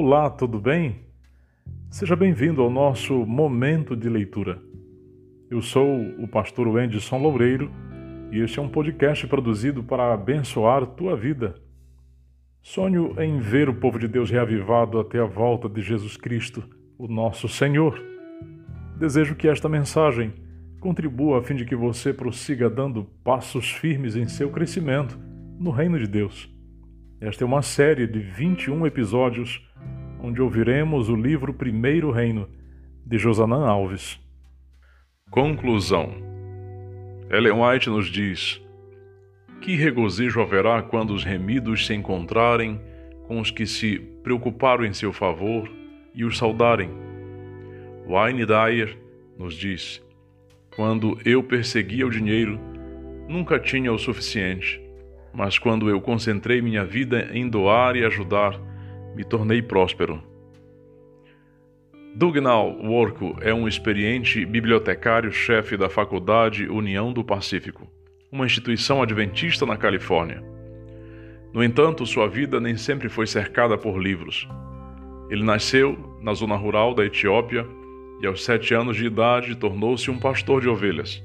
Olá, tudo bem? Seja bem-vindo ao nosso momento de leitura. Eu sou o pastor Wenderson Loureiro e este é um podcast produzido para abençoar tua vida. Sonho em ver o povo de Deus reavivado até a volta de Jesus Cristo, o nosso Senhor. Desejo que esta mensagem contribua a fim de que você prossiga dando passos firmes em seu crescimento no reino de Deus. Esta é uma série de 21 episódios onde ouviremos o livro Primeiro Reino, de Josanã Alves. Conclusão Ellen White nos diz: Que regozijo haverá quando os remidos se encontrarem com os que se preocuparam em seu favor e os saudarem. Wayne Dyer nos diz: Quando eu perseguia o dinheiro, nunca tinha o suficiente, mas quando eu concentrei minha vida em doar e ajudar, me tornei próspero. Dugnal Worko é um experiente bibliotecário-chefe da Faculdade União do Pacífico, uma instituição adventista na Califórnia. No entanto, sua vida nem sempre foi cercada por livros. Ele nasceu na zona rural da Etiópia e, aos sete anos de idade, tornou-se um pastor de ovelhas.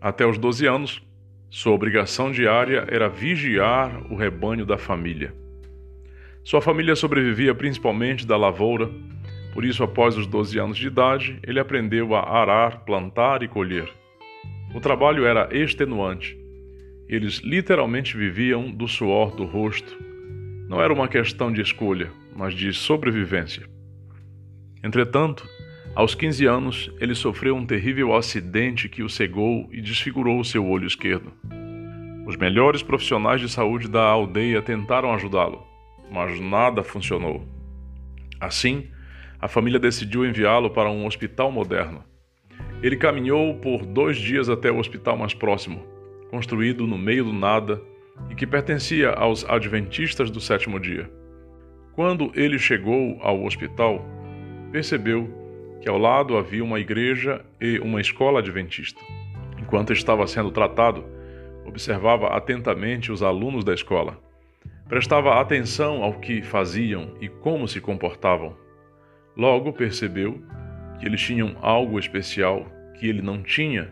Até os doze anos, sua obrigação diária era vigiar o rebanho da família. Sua família sobrevivia principalmente da lavoura, por isso, após os 12 anos de idade, ele aprendeu a arar, plantar e colher. O trabalho era extenuante. Eles literalmente viviam do suor do rosto. Não era uma questão de escolha, mas de sobrevivência. Entretanto, aos 15 anos, ele sofreu um terrível acidente que o cegou e desfigurou seu olho esquerdo. Os melhores profissionais de saúde da aldeia tentaram ajudá-lo, mas nada funcionou. Assim, a família decidiu enviá-lo para um hospital moderno. Ele caminhou por dois dias até o hospital mais próximo, construído no meio do nada e que pertencia aos adventistas do sétimo dia. Quando ele chegou ao hospital, percebeu que ao lado havia uma igreja e uma escola adventista. Enquanto estava sendo tratado, observava atentamente os alunos da escola. Prestava atenção ao que faziam e como se comportavam. Logo percebeu que eles tinham algo especial que ele não tinha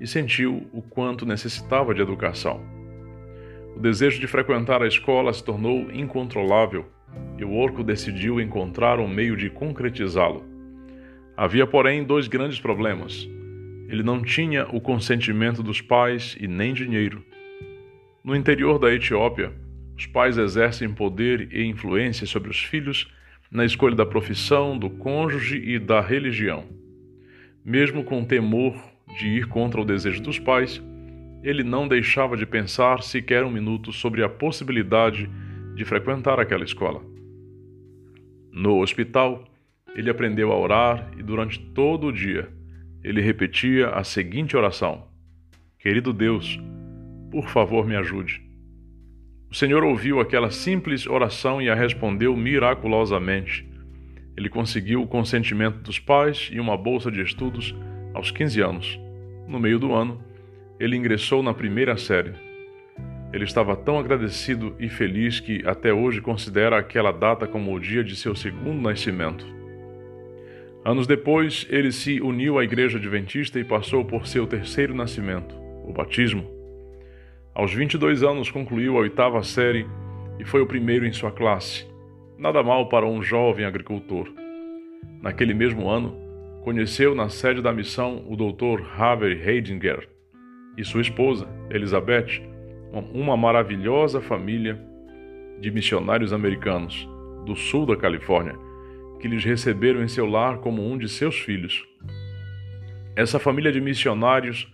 e sentiu o quanto necessitava de educação. O desejo de frequentar a escola se tornou incontrolável e o orco decidiu encontrar um meio de concretizá-lo. Havia, porém, dois grandes problemas. Ele não tinha o consentimento dos pais e nem dinheiro. No interior da Etiópia, os pais exercem poder e influência sobre os filhos na escolha da profissão, do cônjuge e da religião. Mesmo com temor de ir contra o desejo dos pais, ele não deixava de pensar sequer um minuto sobre a possibilidade de frequentar aquela escola. No hospital, ele aprendeu a orar e durante todo o dia ele repetia a seguinte oração: Querido Deus, por favor me ajude. O Senhor ouviu aquela simples oração e a respondeu miraculosamente. Ele conseguiu o consentimento dos pais e uma bolsa de estudos aos 15 anos. No meio do ano, ele ingressou na primeira série. Ele estava tão agradecido e feliz que até hoje considera aquela data como o dia de seu segundo nascimento. Anos depois, ele se uniu à Igreja Adventista e passou por seu terceiro nascimento, o batismo. Aos 22 anos concluiu a oitava série e foi o primeiro em sua classe. Nada mal para um jovem agricultor. Naquele mesmo ano, conheceu na sede da missão o Dr. Harvey Heidinger e sua esposa, Elizabeth, uma maravilhosa família de missionários americanos do sul da Califórnia, que lhes receberam em seu lar como um de seus filhos. Essa família de missionários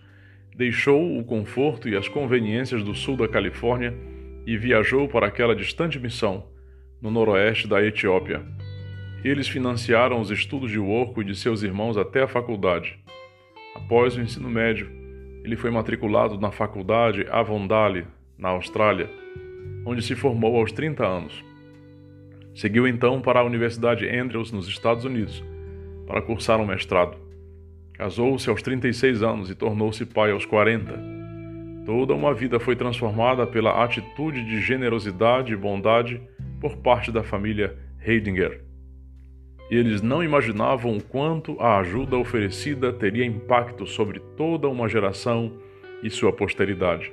deixou o conforto e as conveniências do sul da Califórnia e viajou para aquela distante missão, no noroeste da Etiópia. Eles financiaram os estudos de Worco e de seus irmãos até a faculdade. Após o ensino médio, ele foi matriculado na faculdade Avondale, na Austrália, onde se formou aos 30 anos. Seguiu então para a Universidade Andrews, nos Estados Unidos, para cursar um mestrado. Casou-se aos 36 anos e tornou-se pai aos 40. Toda uma vida foi transformada pela atitude de generosidade e bondade por parte da família Heidinger. Eles não imaginavam o quanto a ajuda oferecida teria impacto sobre toda uma geração e sua posteridade.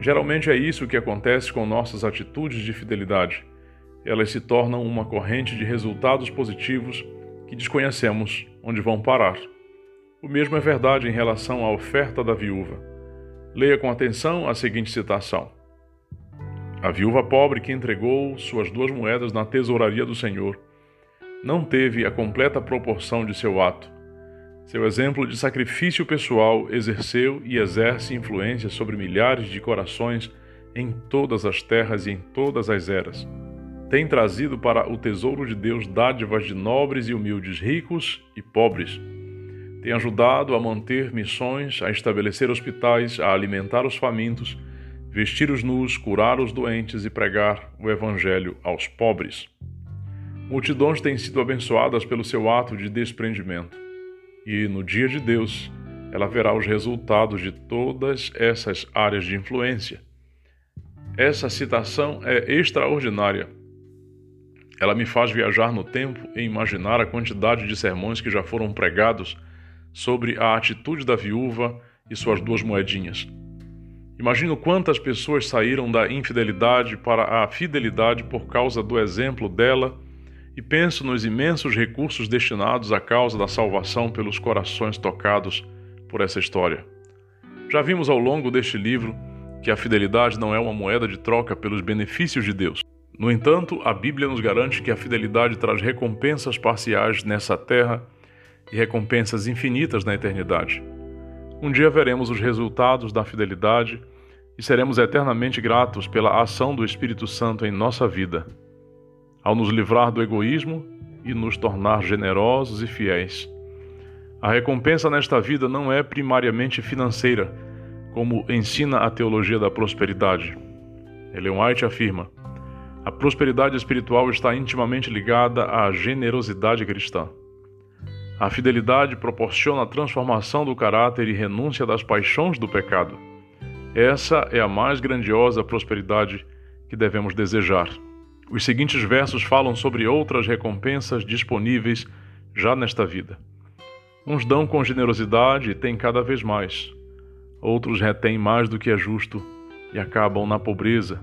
Geralmente é isso que acontece com nossas atitudes de fidelidade. Elas se tornam uma corrente de resultados positivos que desconhecemos onde vão parar. O mesmo é verdade em relação à oferta da viúva. Leia com atenção a seguinte citação: A viúva pobre que entregou suas duas moedas na tesouraria do Senhor não teve a completa proporção de seu ato. Seu exemplo de sacrifício pessoal exerceu e exerce influência sobre milhares de corações em todas as terras e em todas as eras. Tem trazido para o tesouro de Deus dádivas de nobres e humildes, ricos e pobres. Tem ajudado a manter missões, a estabelecer hospitais, a alimentar os famintos, vestir os nus, curar os doentes e pregar o Evangelho aos pobres. Multidões têm sido abençoadas pelo seu ato de desprendimento e no dia de Deus ela verá os resultados de todas essas áreas de influência. Essa citação é extraordinária. Ela me faz viajar no tempo e imaginar a quantidade de sermões que já foram pregados sobre a atitude da viúva e suas duas moedinhas. Imagino quantas pessoas saíram da infidelidade para a fidelidade por causa do exemplo dela e penso nos imensos recursos destinados à causa da salvação pelos corações tocados por essa história. Já vimos ao longo deste livro que a fidelidade não é uma moeda de troca pelos benefícios de Deus. No entanto, a Bíblia nos garante que a fidelidade traz recompensas parciais nessa terra e recompensas infinitas na eternidade. Um dia veremos os resultados da fidelidade e seremos eternamente gratos pela ação do Espírito Santo em nossa vida ao nos livrar do egoísmo e nos tornar generosos e fiéis. A recompensa nesta vida não é primariamente financeira, como ensina a teologia da prosperidade. Ellen White afirma: a prosperidade espiritual está intimamente ligada à generosidade cristã. A fidelidade proporciona a transformação do caráter e renúncia das paixões do pecado. Essa é a mais grandiosa prosperidade que devemos desejar. Os seguintes versos falam sobre outras recompensas disponíveis já nesta vida. Uns dão com generosidade e têm cada vez mais. Outros retêm mais do que é justo e acabam na pobreza.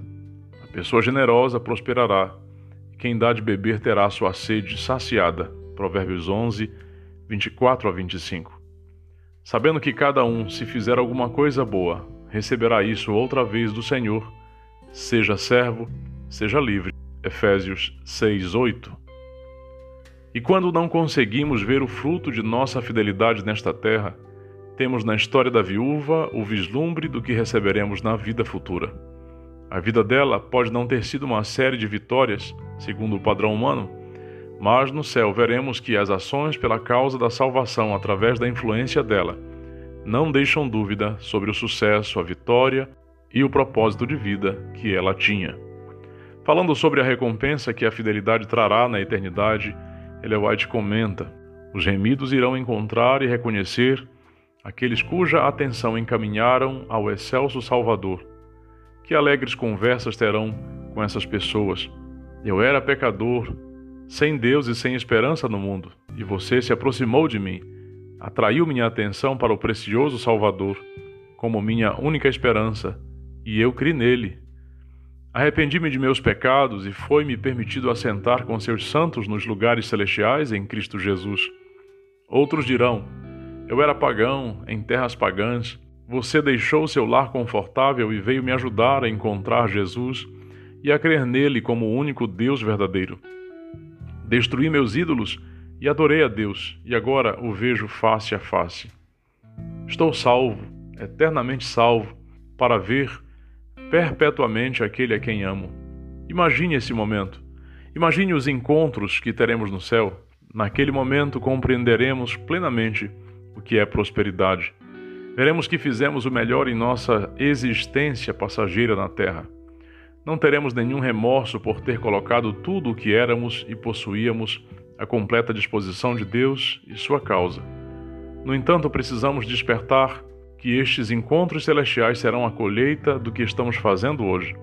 Pessoa generosa prosperará. Quem dá de beber terá sua sede saciada. Provérbios 11, 24 a 25. Sabendo que cada um, se fizer alguma coisa boa, receberá isso outra vez do Senhor, seja servo, seja livre. Efésios 6:8. E quando não conseguimos ver o fruto de nossa fidelidade nesta terra, temos na história da viúva o vislumbre do que receberemos na vida futura. A vida dela pode não ter sido uma série de vitórias, segundo o padrão humano, mas no céu veremos que as ações pela causa da salvação através da influência dela não deixam dúvida sobre o sucesso, a vitória e o propósito de vida que ela tinha. Falando sobre a recompensa que a fidelidade trará na eternidade, Ellen White comenta: os remidos irão encontrar e reconhecer aqueles cuja atenção encaminharam ao excelso Salvador. Que alegres conversas terão com essas pessoas. Eu era pecador, sem Deus e sem esperança no mundo, e você se aproximou de mim, atraiu minha atenção para o precioso Salvador, como minha única esperança, e eu criei nele. Arrependi-me de meus pecados e foi-me permitido assentar com seus santos nos lugares celestiais em Cristo Jesus. Outros dirão: Eu era pagão, em terras pagãs. Você deixou seu lar confortável e veio me ajudar a encontrar Jesus e a crer nele como o único Deus verdadeiro. Destruí meus ídolos e adorei a Deus, e agora o vejo face a face. Estou salvo, eternamente salvo, para ver perpetuamente aquele a quem amo. Imagine esse momento. Imagine os encontros que teremos no céu. Naquele momento compreenderemos plenamente o que é prosperidade. Veremos que fizemos o melhor em nossa existência passageira na terra. Não teremos nenhum remorso por ter colocado tudo o que éramos e possuíamos à completa disposição de Deus e sua causa. No entanto, precisamos despertar que estes encontros celestiais serão a colheita do que estamos fazendo hoje.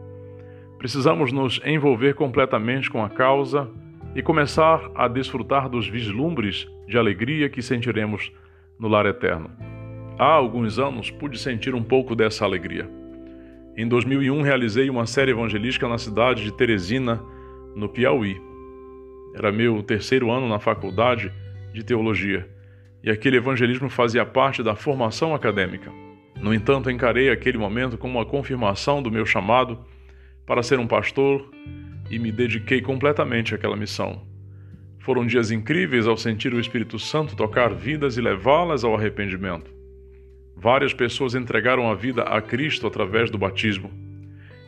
Precisamos nos envolver completamente com a causa e começar a desfrutar dos vislumbres de alegria que sentiremos no lar eterno. Há alguns anos pude sentir um pouco dessa alegria. Em 2001 realizei uma série evangelística na cidade de Teresina, no Piauí. Era meu terceiro ano na faculdade de teologia e aquele evangelismo fazia parte da formação acadêmica. No entanto, encarei aquele momento como uma confirmação do meu chamado para ser um pastor e me dediquei completamente àquela missão. Foram dias incríveis ao sentir o Espírito Santo tocar vidas e levá-las ao arrependimento. Várias pessoas entregaram a vida a Cristo através do batismo.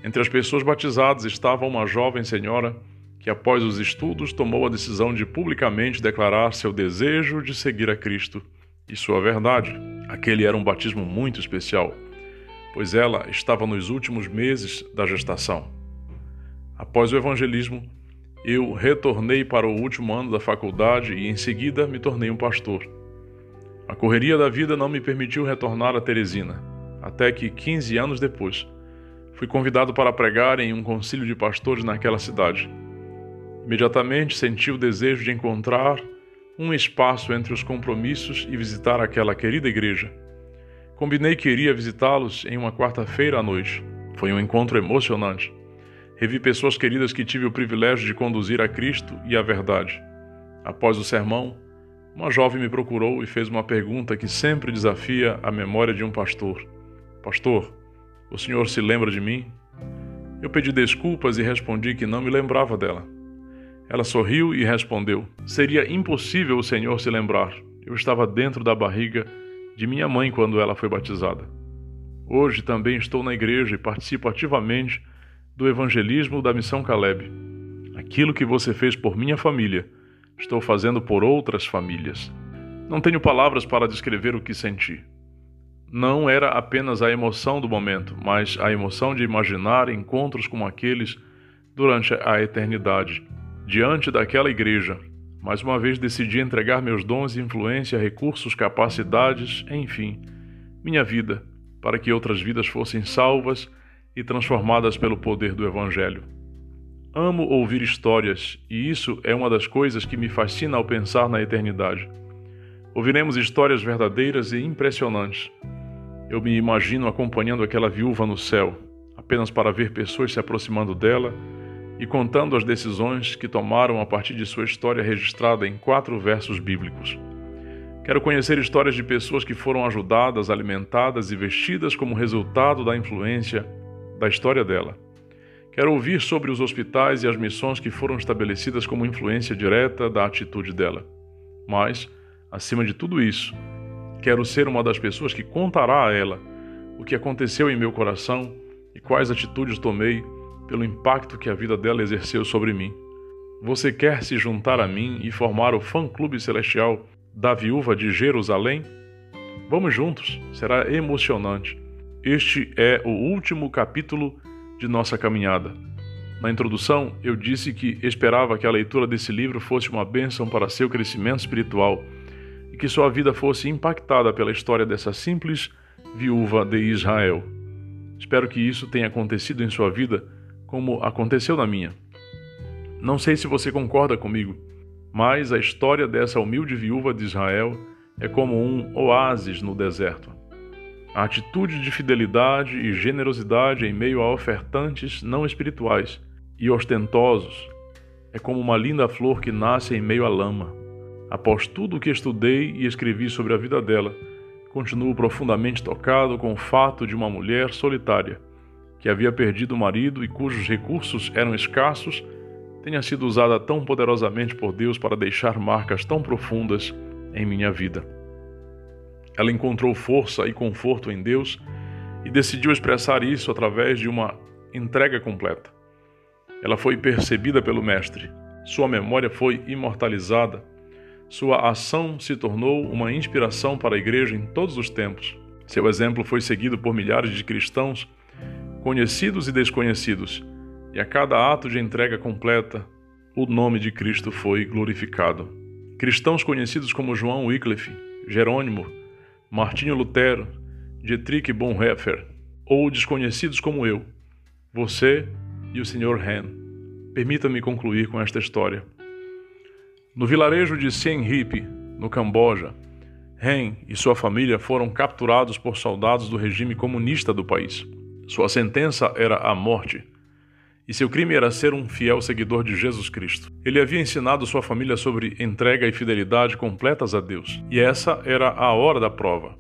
Entre as pessoas batizadas estava uma jovem senhora que, após os estudos, tomou a decisão de publicamente declarar seu desejo de seguir a Cristo e sua verdade. Aquele era um batismo muito especial, pois ela estava nos últimos meses da gestação. Após o evangelismo, eu retornei para o último ano da faculdade e, em seguida, me tornei um pastor. A correria da vida não me permitiu retornar a Teresina, até que, 15 anos depois, fui convidado para pregar em um concílio de pastores naquela cidade. Imediatamente senti o desejo de encontrar um espaço entre os compromissos e visitar aquela querida igreja. Combinei que iria visitá-los em uma quarta-feira à noite. Foi um encontro emocionante. Revi pessoas queridas que tive o privilégio de conduzir a Cristo e a verdade. Após o sermão, uma jovem me procurou e fez uma pergunta que sempre desafia a memória de um pastor: Pastor, o senhor se lembra de mim? Eu pedi desculpas e respondi que não me lembrava dela. Ela sorriu e respondeu: Seria impossível o senhor se lembrar. Eu estava dentro da barriga de minha mãe quando ela foi batizada. Hoje também estou na igreja e participo ativamente do evangelismo da Missão Caleb. Aquilo que você fez por minha família estou fazendo por outras famílias. Não tenho palavras para descrever o que senti. Não era apenas a emoção do momento, mas a emoção de imaginar encontros como aqueles durante a eternidade, diante daquela igreja. Mais uma vez decidi entregar meus dons influência, recursos, capacidades, enfim, minha vida, para que outras vidas fossem salvas e transformadas pelo poder do Evangelho. Amo ouvir histórias, e isso é uma das coisas que me fascina ao pensar na eternidade. Ouviremos histórias verdadeiras e impressionantes. Eu me imagino acompanhando aquela viúva no céu, apenas para ver pessoas se aproximando dela e contando as decisões que tomaram a partir de sua história registrada em quatro versos bíblicos. Quero conhecer histórias de pessoas que foram ajudadas, alimentadas e vestidas como resultado da influência da história dela. Quero ouvir sobre os hospitais e as missões que foram estabelecidas como influência direta da atitude dela. Mas, acima de tudo isso, quero ser uma das pessoas que contará a ela o que aconteceu em meu coração e quais atitudes tomei pelo impacto que a vida dela exerceu sobre mim. Você quer se juntar a mim e formar o fã-clube celestial da viúva de Jerusalém? Vamos juntos, será emocionante. Este é o último capítulo de nossa caminhada. Na introdução, eu disse que esperava que a leitura desse livro fosse uma bênção para seu crescimento espiritual e que sua vida fosse impactada pela história dessa simples viúva de Israel. Espero que isso tenha acontecido em sua vida como aconteceu na minha. Não sei se você concorda comigo, mas a história dessa humilde viúva de Israel é como um oásis no deserto. A atitude de fidelidade e generosidade em meio a ofertantes não espirituais e ostentosos é como uma linda flor que nasce em meio à lama. Após tudo o que estudei e escrevi sobre a vida dela, continuo profundamente tocado com o fato de uma mulher solitária, que havia perdido o marido e cujos recursos eram escassos, tenha sido usada tão poderosamente por Deus para deixar marcas tão profundas em minha vida. Ela encontrou força e conforto em Deus e decidiu expressar isso através de uma entrega completa. Ela foi percebida pelo Mestre, sua memória foi imortalizada, sua ação se tornou uma inspiração para a igreja em todos os tempos. Seu exemplo foi seguido por milhares de cristãos, conhecidos e desconhecidos, e a cada ato de entrega completa, o nome de Cristo foi glorificado. Cristãos conhecidos como João Wycliffe, Jerônimo, Martinho Lutero, Dietrich Bonhoeffer ou desconhecidos como eu, você e o Sr. Hen. Permita-me concluir com esta história. No vilarejo de Siem Reap, no Camboja, Hen e sua família foram capturados por soldados do regime comunista do país. Sua sentença era a morte, e seu crime era ser um fiel seguidor de Jesus Cristo. Ele havia ensinado sua família sobre entrega e fidelidade completas a Deus, e essa era a hora da prova.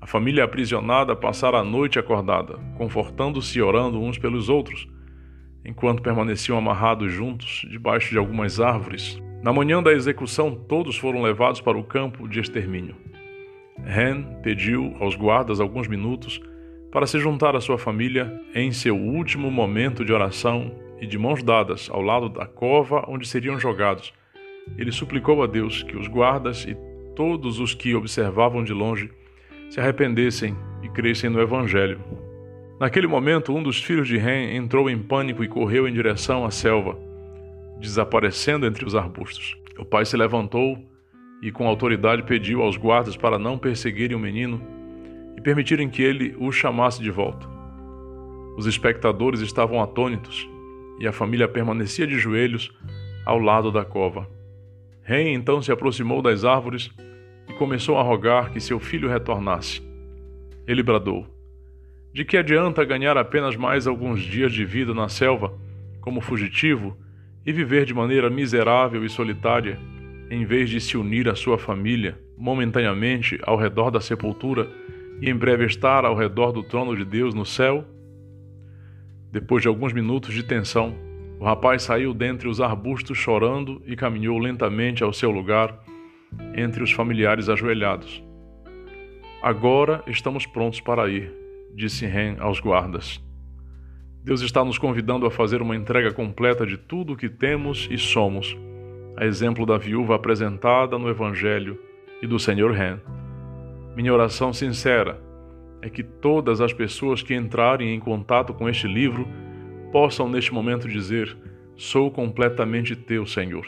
A família aprisionada passara a noite acordada, confortando-se e orando uns pelos outros, enquanto permaneciam amarrados juntos debaixo de algumas árvores na manhã da execução, todos foram levados para o campo de extermínio. Ren pediu aos guardas alguns minutos para se juntar à sua família em seu último momento de oração e de mãos dadas ao lado da cova onde seriam jogados. Ele suplicou a Deus que os guardas e todos os que observavam de longe se arrependessem e crescem no Evangelho. Naquele momento, um dos filhos de Ren entrou em pânico e correu em direção à selva desaparecendo entre os arbustos. O pai se levantou e, com autoridade, pediu aos guardas para não perseguirem o menino e permitirem que ele o chamasse de volta. Os espectadores estavam atônitos e a família permanecia de joelhos ao lado da cova. Rei então se aproximou das árvores e começou a rogar que seu filho retornasse. Ele bradou: De que adianta ganhar apenas mais alguns dias de vida na selva, como fugitivo, e viver de maneira miserável e solitária, em vez de se unir à sua família momentaneamente ao redor da sepultura e em breve estar ao redor do trono de Deus no céu? Depois de alguns minutos de tensão, o rapaz saiu dentre os arbustos chorando e caminhou lentamente ao seu lugar entre os familiares ajoelhados. Agora estamos prontos para ir, disse Ren aos guardas. Deus está nos convidando a fazer uma entrega completa de tudo o que temos e somos, a exemplo da viúva apresentada no Evangelho e do Senhor Ren. Minha oração sincera é que todas as pessoas que entrarem em contato com este livro possam neste momento dizer: Sou completamente teu, Senhor.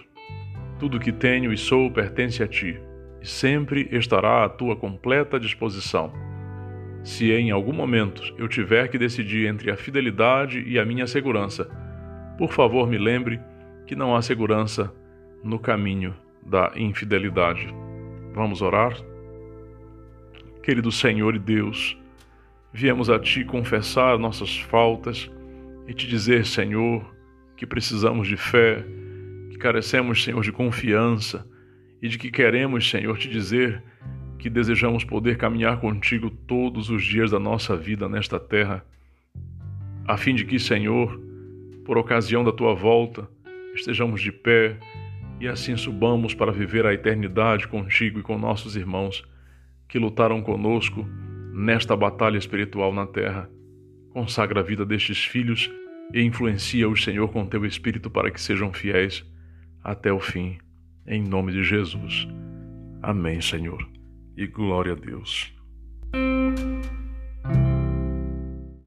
Tudo que tenho e sou pertence a ti, e sempre estará à tua completa disposição. Se em algum momento eu tiver que decidir entre a fidelidade e a minha segurança, por favor me lembre que não há segurança no caminho da infidelidade. Vamos orar? Querido Senhor e Deus, viemos a Ti confessar nossas faltas e te dizer, Senhor, que precisamos de fé, que carecemos, Senhor, de confiança e de que queremos, Senhor, te dizer que desejamos poder caminhar contigo todos os dias da nossa vida nesta terra, a fim de que, Senhor, por ocasião da tua volta, estejamos de pé e assim subamos para viver a eternidade contigo e com nossos irmãos que lutaram conosco nesta batalha espiritual na terra. Consagra a vida destes filhos e influencia-os, Senhor, com teu Espírito para que sejam fiéis até o fim. Em nome de Jesus. Amém, Senhor e glória a Deus.